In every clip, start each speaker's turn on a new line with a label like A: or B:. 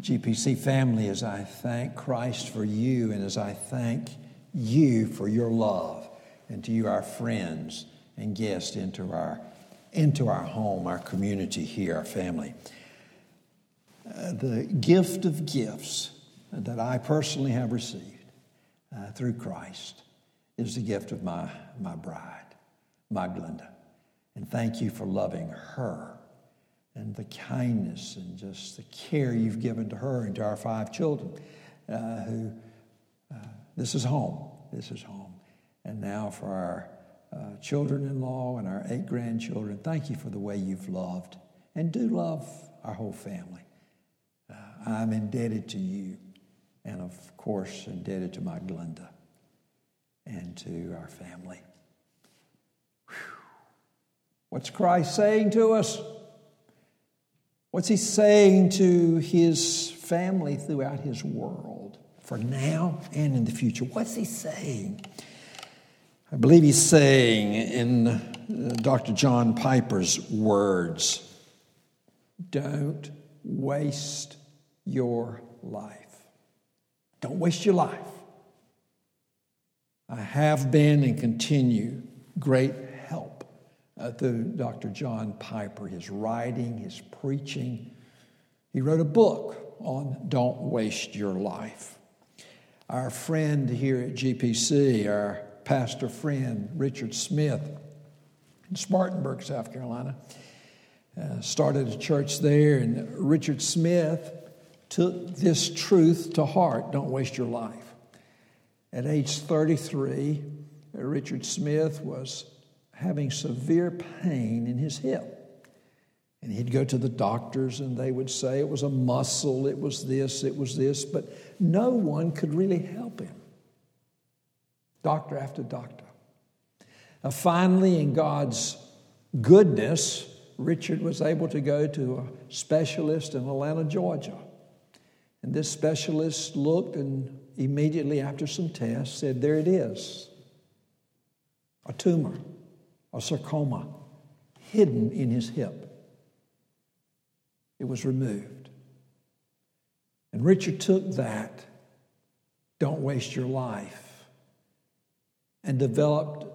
A: GPC family, as I thank Christ for you and as I thank you for your love, and to you, our friends and guests, into our, into our home, our community here, our family. Uh, the gift of gifts that I personally have received uh, through Christ is the gift of my, my bride, my Glenda. And thank you for loving her and the kindness and just the care you've given to her and to our five children uh, who uh, this is home. This is home. And now for our uh, children in law and our eight grandchildren, thank you for the way you've loved and do love our whole family. Uh, I'm indebted to you, and of course, indebted to my Glenda and to our family. Whew. What's Christ saying to us? What's he saying to his family throughout his world for now and in the future? What's he saying? I believe he's saying in uh, Dr. John Piper's words don't waste your life. Don't waste your life. I have been and continue great uh, through Dr. John Piper, his writing, his preaching. He wrote a book on Don't Waste Your Life. Our friend here at GPC, our pastor friend, Richard Smith, in Spartanburg, South Carolina, uh, started a church there, and Richard Smith took this truth to heart don't waste your life. At age 33, Richard Smith was having severe pain in his hip. And he'd go to the doctors and they would say it was a muscle, it was this, it was this, but no one could really help him. Doctor after doctor. Now, finally, in God's goodness, Richard was able to go to a specialist in Atlanta, Georgia. And this specialist looked and immediately after some tests said, There it is a tumor a sarcoma hidden in his hip. It was removed. And Richard took that, don't waste your life, and developed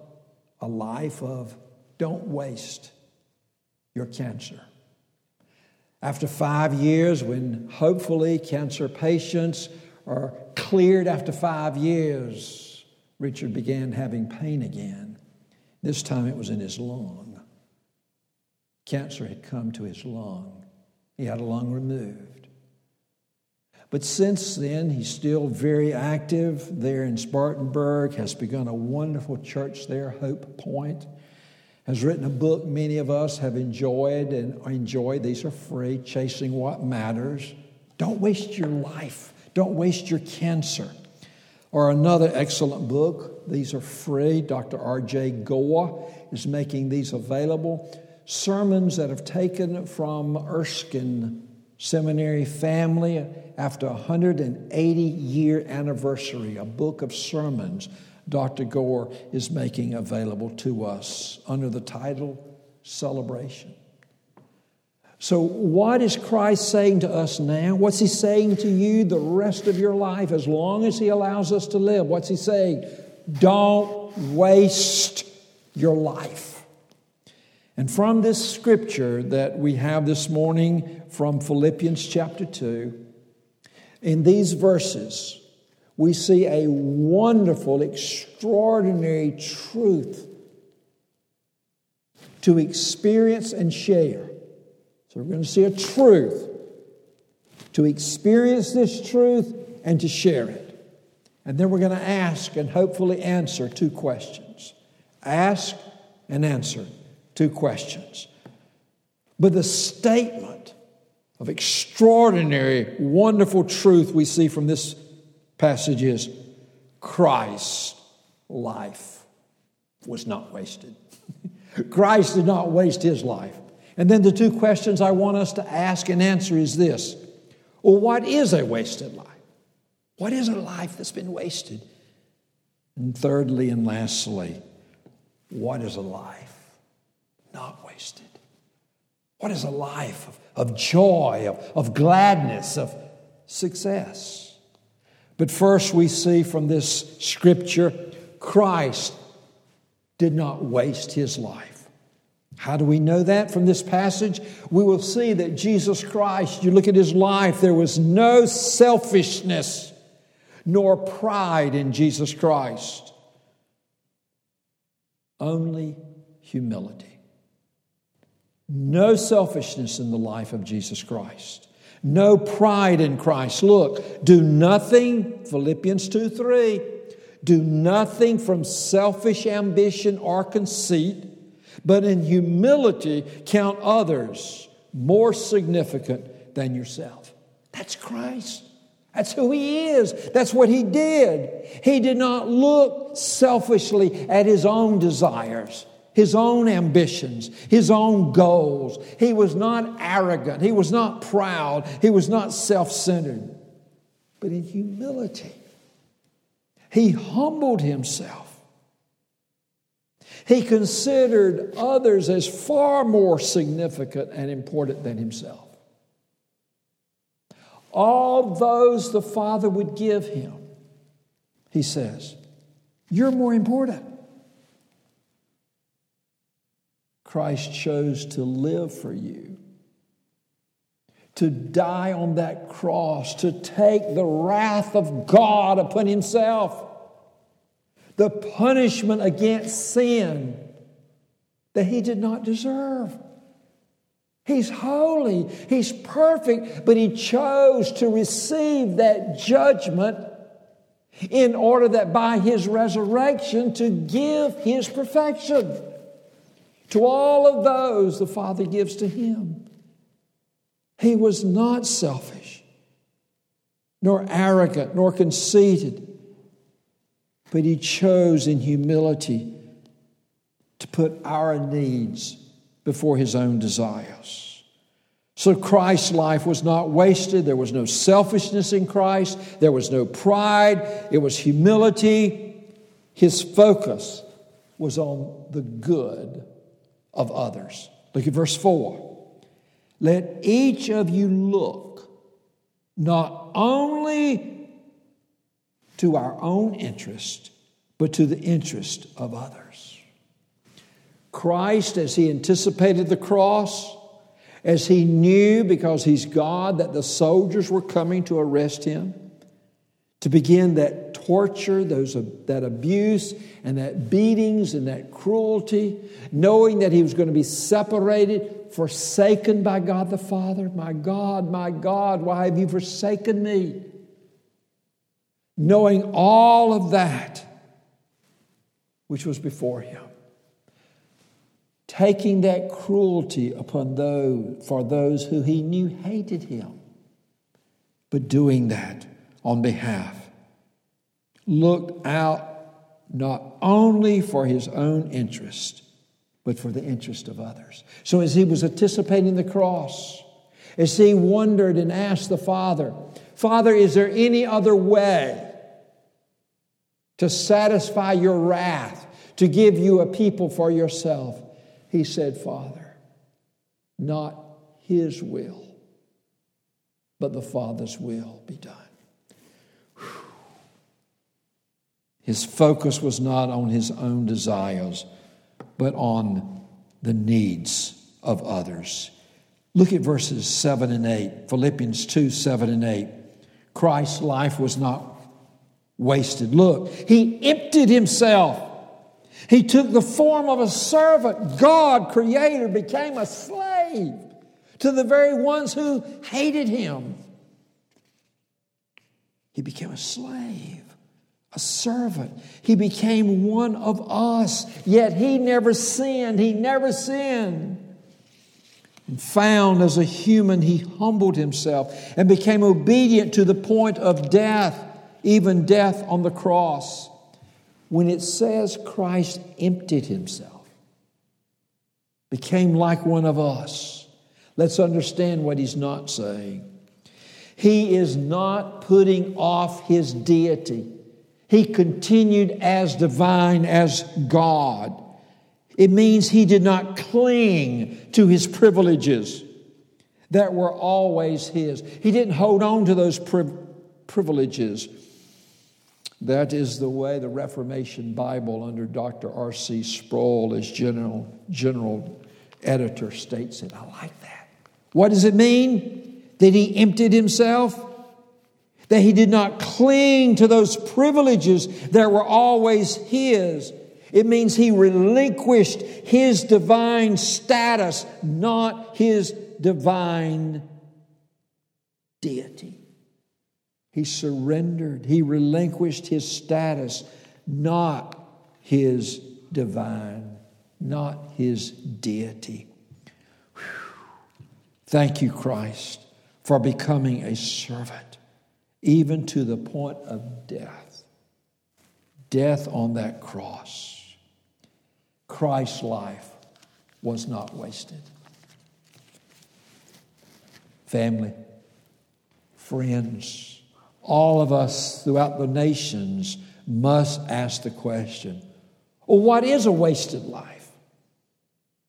A: a life of don't waste your cancer. After five years, when hopefully cancer patients are cleared after five years, Richard began having pain again. This time it was in his lung. Cancer had come to his lung. He had a lung removed. But since then, he's still very active there in Spartanburg, has begun a wonderful church there, Hope Point, has written a book many of us have enjoyed and enjoyed. These are free, Chasing What Matters. Don't waste your life, don't waste your cancer. Or another excellent book, these are free. Dr. R.J. Gore is making these available. Sermons that have taken from Erskine Seminary family after a 180 year anniversary, a book of sermons Dr. Gore is making available to us under the title Celebration. So, what is Christ saying to us now? What's He saying to you the rest of your life as long as He allows us to live? What's He saying? Don't waste your life. And from this scripture that we have this morning from Philippians chapter 2, in these verses, we see a wonderful, extraordinary truth to experience and share. So we're going to see a truth, to experience this truth and to share it. And then we're going to ask and hopefully answer two questions. Ask and answer two questions. But the statement of extraordinary, wonderful truth we see from this passage is Christ's life was not wasted. Christ did not waste his life. And then the two questions I want us to ask and answer is this Well, what is a wasted life? What is a life that's been wasted? And thirdly and lastly, what is a life not wasted? What is a life of, of joy, of, of gladness, of success. But first, we see from this scripture Christ did not waste his life. How do we know that from this passage? We will see that Jesus Christ, you look at his life, there was no selfishness nor pride in Jesus Christ, only humility. No selfishness in the life of Jesus Christ. No pride in Christ. Look, do nothing, Philippians 2 3, do nothing from selfish ambition or conceit, but in humility count others more significant than yourself. That's Christ. That's who he is. That's what he did. He did not look selfishly at his own desires his own ambitions, his own goals. He was not arrogant, he was not proud, he was not self centered, but in humility. He humbled himself. He considered others as far more significant and important than himself. All those the Father would give him, he says, you're more important. Christ chose to live for you, to die on that cross, to take the wrath of God upon himself, the punishment against sin that he did not deserve. He's holy, he's perfect, but he chose to receive that judgment in order that by his resurrection to give his perfection to all of those the Father gives to him. He was not selfish, nor arrogant, nor conceited, but he chose in humility to put our needs before his own desires. So Christ's life was not wasted. There was no selfishness in Christ. There was no pride. It was humility. His focus was on the good of others. Look at verse 4. Let each of you look not only to our own interest, but to the interest of others. Christ, as he anticipated the cross, as he knew because he's God that the soldiers were coming to arrest him, to begin that torture, those, that abuse, and that beatings and that cruelty, knowing that he was going to be separated, forsaken by God the Father. My God, my God, why have you forsaken me? Knowing all of that which was before him. Taking that cruelty upon those for those who he knew hated him, but doing that on behalf, looked out not only for his own interest, but for the interest of others. So as he was anticipating the cross, as he wondered and asked the Father, Father, is there any other way to satisfy your wrath, to give you a people for yourself? He said, Father, not his will, but the Father's will be done. His focus was not on his own desires, but on the needs of others. Look at verses 7 and 8, Philippians 2 7 and 8. Christ's life was not wasted. Look, he emptied himself. He took the form of a servant. God, creator, became a slave to the very ones who hated him. He became a slave a servant. He became one of us, yet he never sinned. He never sinned. And found as a human, he humbled himself and became obedient to the point of death, even death on the cross. When it says Christ emptied himself, became like one of us, let's understand what he's not saying. He is not putting off his deity. He continued as divine as God. It means he did not cling to his privileges. that were always His. He didn't hold on to those pri- privileges. That is the way the Reformation Bible under Dr. R.C. Sproul as general, general editor states it. I like that. What does it mean? That he emptied himself? That he did not cling to those privileges that were always his. It means he relinquished his divine status, not his divine deity. He surrendered, he relinquished his status, not his divine, not his deity. Whew. Thank you, Christ, for becoming a servant, even to the point of death. Death on that cross. Christ's life was not wasted. Family, friends, all of us throughout the nations must ask the question well, what is a wasted life?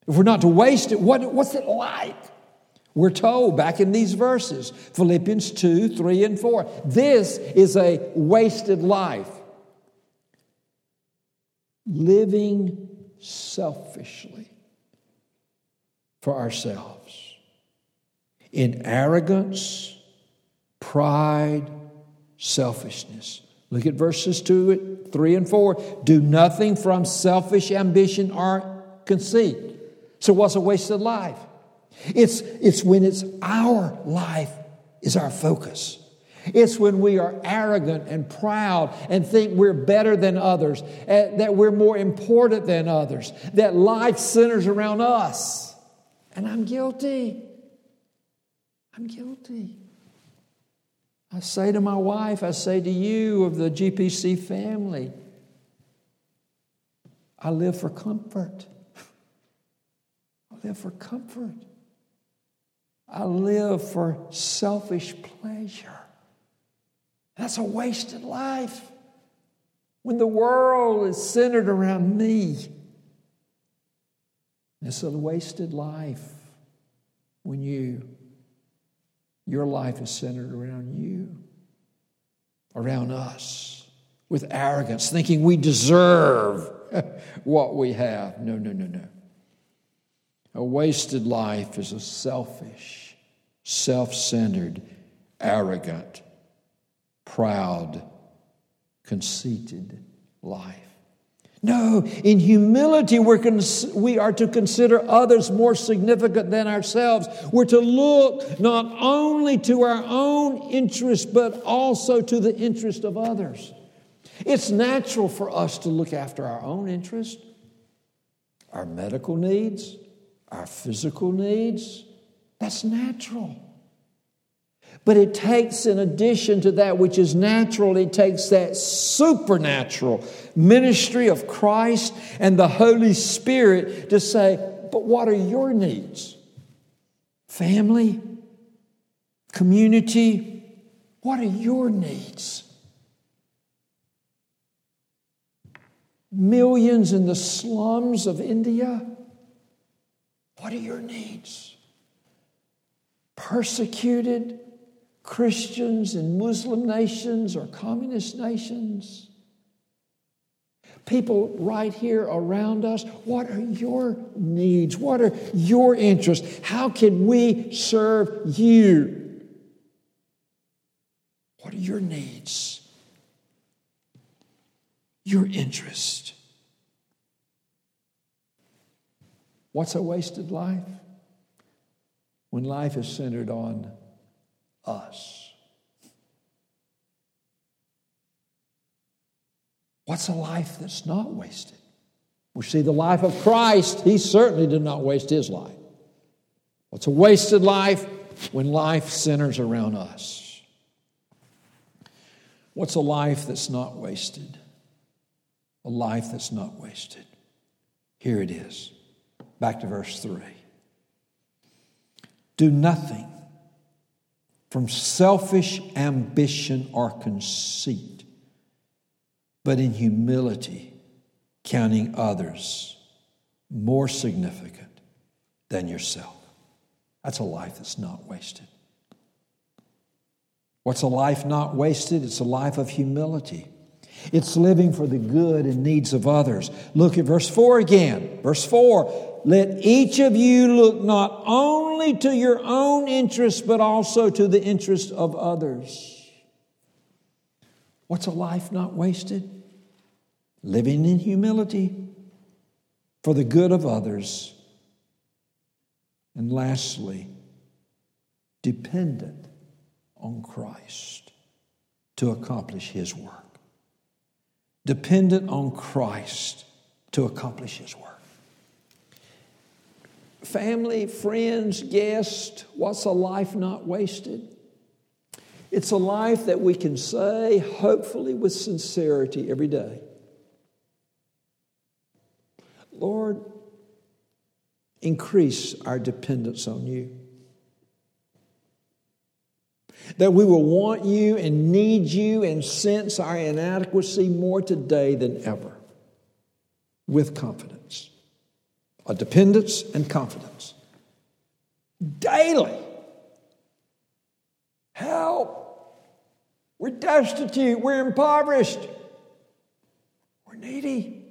A: If we're not to waste it, what, what's it like? We're told back in these verses, Philippians 2, 3, and 4. This is a wasted life. Living selfishly for ourselves in arrogance, pride, selfishness. Look at verses 2, 3, and 4. Do nothing from selfish ambition or conceit. So, what's a wasted life? It's, it's when it's our life is our focus. It's when we are arrogant and proud and think we're better than others, eh, that we're more important than others, that life centers around us. And I'm guilty. I'm guilty. I say to my wife, I say to you of the GPC family, I live for comfort. I live for comfort. I live for selfish pleasure. That's a wasted life when the world is centered around me. It's a wasted life when you your life is centered around you, around us, with arrogance, thinking we deserve what we have. No, no, no, no. A wasted life is a selfish, self centered, arrogant, proud, conceited life. No, in humility, we're cons- we are to consider others more significant than ourselves. We're to look not only to our own interest, but also to the interest of others. It's natural for us to look after our own interest, our medical needs, our physical needs. That's natural. But it takes, in addition to that which is natural, it takes that supernatural ministry of Christ and the Holy Spirit to say, but what are your needs? Family? Community? What are your needs? Millions in the slums of India? What are your needs? Persecuted? Christians in Muslim nations or communist nations. People right here around us, what are your needs? What are your interests? How can we serve you? What are your needs? Your interest? What's a wasted life? When life is centered on us. What's a life that's not wasted? We see the life of Christ. He certainly did not waste his life. What's a wasted life? When life centers around us. What's a life that's not wasted? A life that's not wasted. Here it is. Back to verse 3. Do nothing from selfish ambition or conceit, but in humility, counting others more significant than yourself. That's a life that's not wasted. What's a life not wasted? It's a life of humility. It's living for the good and needs of others. Look at verse 4 again. Verse 4 Let each of you look not only to your own interests, but also to the interests of others. What's a life not wasted? Living in humility for the good of others. And lastly, dependent on Christ to accomplish His work. Dependent on Christ to accomplish His work. Family, friends, guests, what's a life not wasted? It's a life that we can say, hopefully with sincerity, every day Lord, increase our dependence on you. That we will want you and need you and sense our inadequacy more today than ever with confidence. A dependence and confidence. Daily. Help. We're destitute. We're impoverished. We're needy.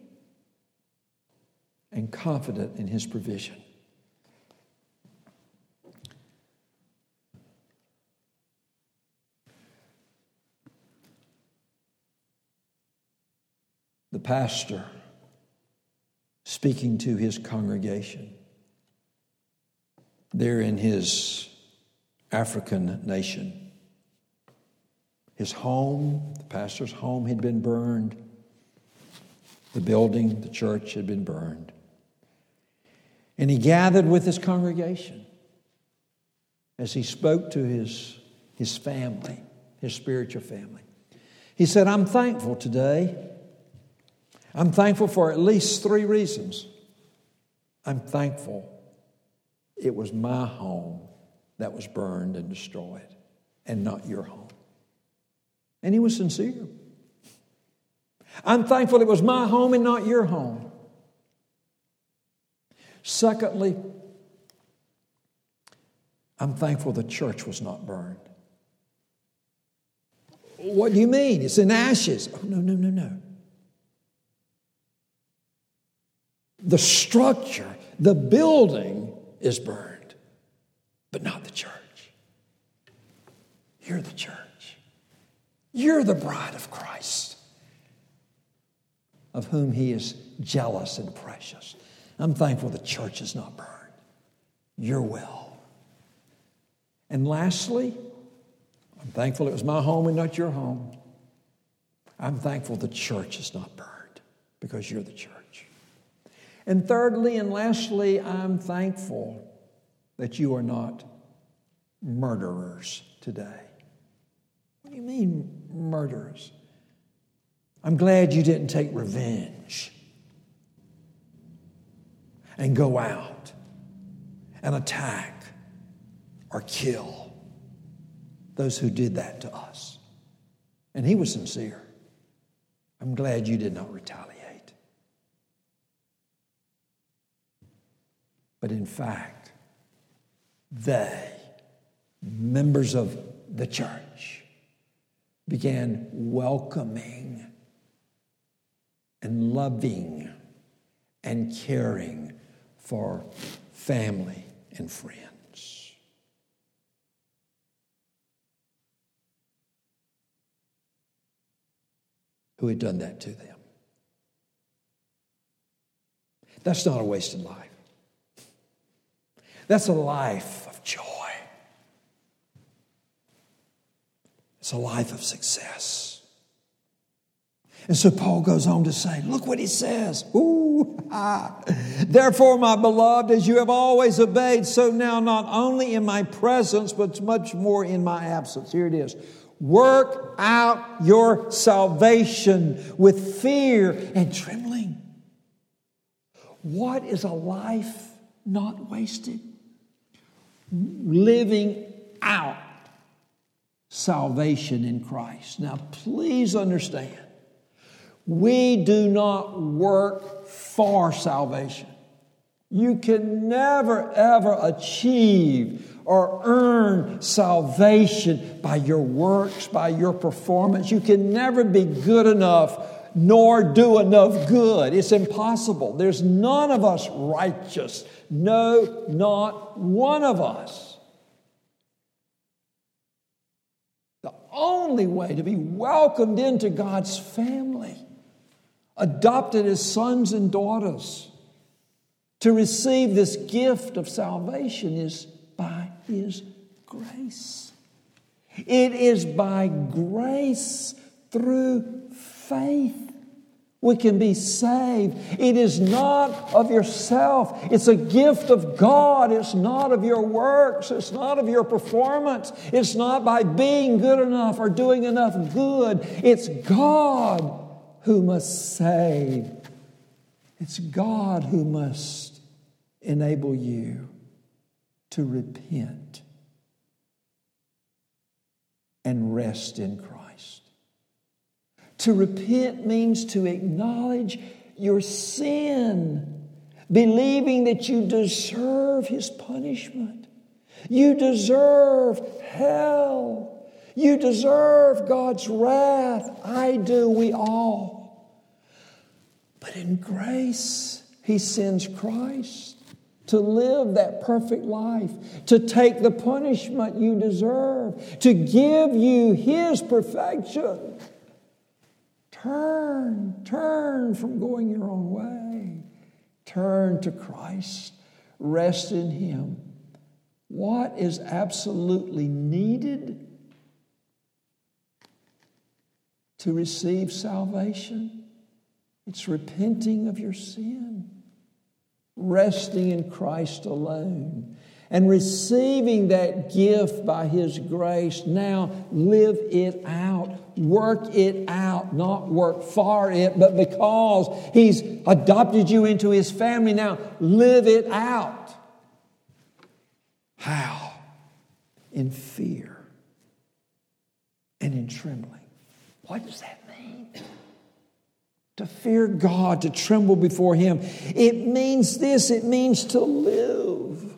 A: And confident in His provision. The pastor speaking to his congregation there in his African nation. His home, the pastor's home, had been burned. The building, the church had been burned. And he gathered with his congregation as he spoke to his, his family, his spiritual family. He said, I'm thankful today I'm thankful for at least three reasons. I'm thankful it was my home that was burned and destroyed and not your home. And he was sincere. I'm thankful it was my home and not your home. Secondly, I'm thankful the church was not burned. What do you mean? It's in ashes. Oh, no, no, no, no. The structure, the building is burned, but not the church. You're the church. You're the bride of Christ, of whom he is jealous and precious. I'm thankful the church is not burned. You're well. And lastly, I'm thankful it was my home and not your home. I'm thankful the church is not burned because you're the church. And thirdly and lastly, I'm thankful that you are not murderers today. What do you mean, murderers? I'm glad you didn't take revenge and go out and attack or kill those who did that to us. And he was sincere. I'm glad you did not retaliate. But in fact, they, members of the church, began welcoming and loving and caring for family and friends. Who had done that to them. That's not a wasted life. That's a life of joy. It's a life of success. And so Paul goes on to say, look what he says. Ooh, ah. Therefore, my beloved, as you have always obeyed, so now not only in my presence, but much more in my absence. Here it is. Work out your salvation with fear and trembling. What is a life not wasted? Living out salvation in Christ. Now, please understand, we do not work for salvation. You can never, ever achieve or earn salvation by your works, by your performance. You can never be good enough nor do enough good. It's impossible. There's none of us righteous. No, not one of us. The only way to be welcomed into God's family, adopted as sons and daughters, to receive this gift of salvation is by His grace. It is by grace through faith we can be saved. It is not of yourself. It's a gift of God. It's not of your works. It's not of your performance. It's not by being good enough or doing enough good. It's God who must save. It's God who must enable you to repent and rest in Christ. To repent means to acknowledge your sin, believing that you deserve His punishment. You deserve hell. You deserve God's wrath. I do, we all. But in grace, He sends Christ to live that perfect life, to take the punishment you deserve, to give you His perfection. Turn, turn from going your own way. Turn to Christ. Rest in Him. What is absolutely needed to receive salvation? It's repenting of your sin resting in Christ alone and receiving that gift by His grace. Now live it out. Work it out, not work for it, but because He's adopted you into His family, now live it out. How? In fear and in trembling. What does that mean? to fear God, to tremble before Him. It means this it means to live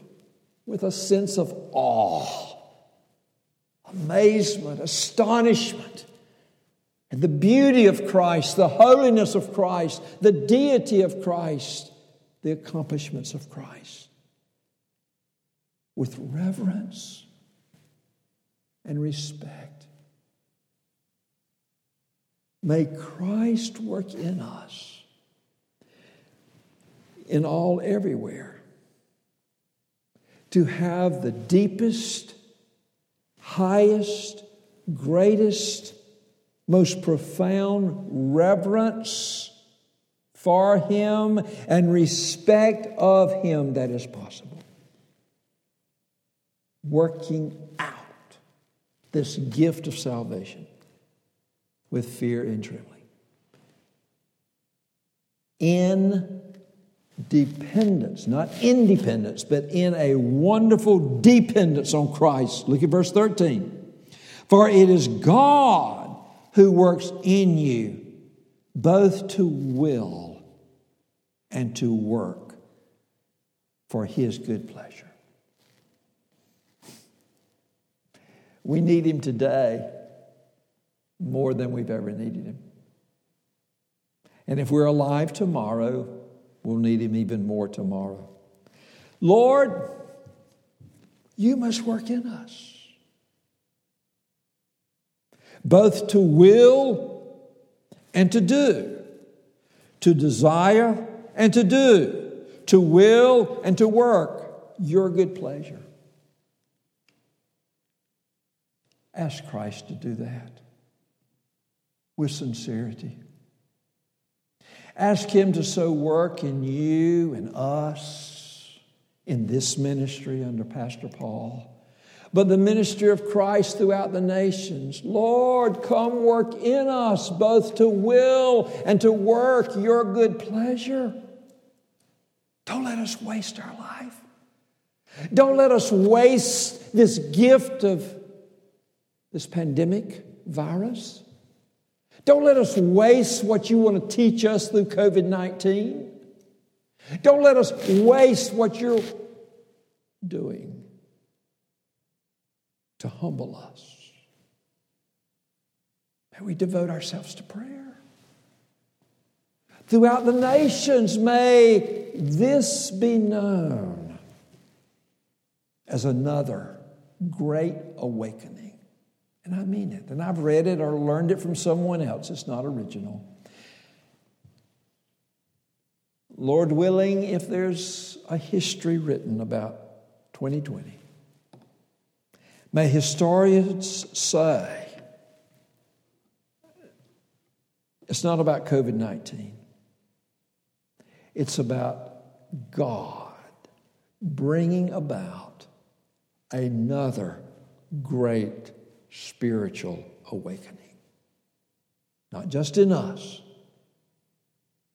A: with a sense of awe, amazement, astonishment. The beauty of Christ, the holiness of Christ, the deity of Christ, the accomplishments of Christ. With reverence and respect. May Christ work in us in all everywhere to have the deepest, highest, greatest, most profound reverence for Him and respect of Him that is possible. Working out this gift of salvation with fear and trembling. In dependence, not independence, but in a wonderful dependence on Christ. Look at verse 13. For it is God who works in you both to will and to work for his good pleasure. We need him today more than we've ever needed Him. And if we're alive tomorrow, we'll need Him even more tomorrow. Lord, you must work in us, both to will and to do, to desire and to do, to will and to work your good pleasure. Ask Christ to do that with sincerity. Ask Him to so work in you and us in this ministry under Pastor Paul, but the ministry of Christ throughout the nations. Lord, come work in us both to will and to work your good pleasure. Don't let us waste our life. Don't let us waste this gift of this pandemic virus. Don't let us waste what you want to teach us through COVID 19. Don't let us waste what you're doing to humble us. May we devote ourselves to prayer. Throughout the nations, may this be known as another great awakening. And I mean it. And I've read it or learned it from someone else. It's not original. Lord willing, if there's a history written about 2020, may historians say it's not about COVID 19, it's about God bringing about another great spiritual awakening. Not just in us,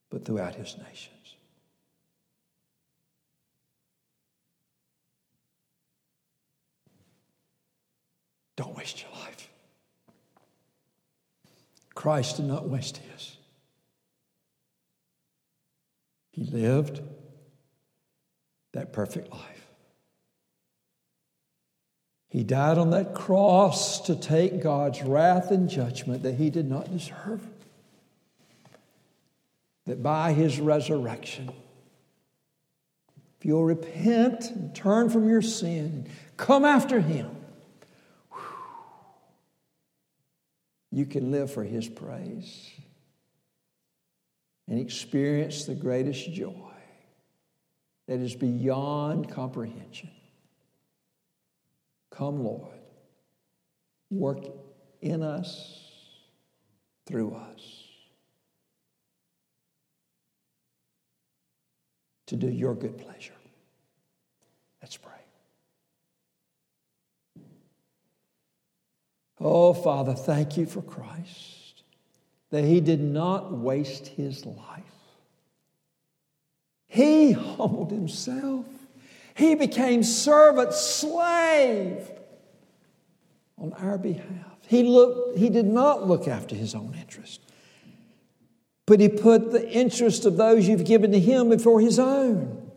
A: but throughout his nation. Don't waste your life. Christ did not waste his. He lived that perfect life. He died on that cross to take God's wrath and judgment that he did not deserve. That by his resurrection, if you'll repent and turn from your sin, come after him, you can live for His praise and experience the greatest joy that is beyond comprehension. Come, Lord, work in us, through us, to do your good pleasure. Let's pray. Oh, Father, thank you for Christ, that he did not waste his life. He humbled himself. He became servant, slave on our behalf. He, looked, he did not look after his own interest, but he put the interest of those you've given to him before his own.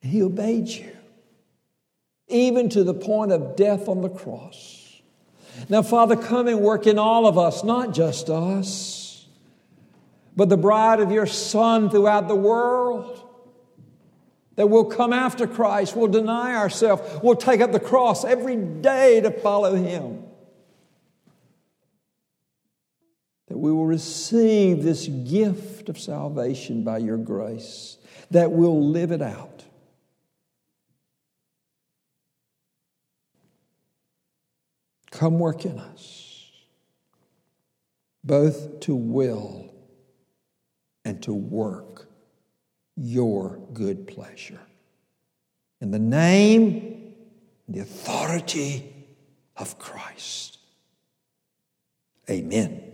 A: He obeyed you, even to the point of death on the cross. Now, Father, come and work in all of us, not just us, but the bride of your Son throughout the world. That we'll come after Christ, we'll deny ourselves, we'll take up the cross every day to follow Him. That we will receive this gift of salvation by your grace, that we'll live it out. Come work in us, both to will and to work your good pleasure. In the name, the authority of Christ. Amen.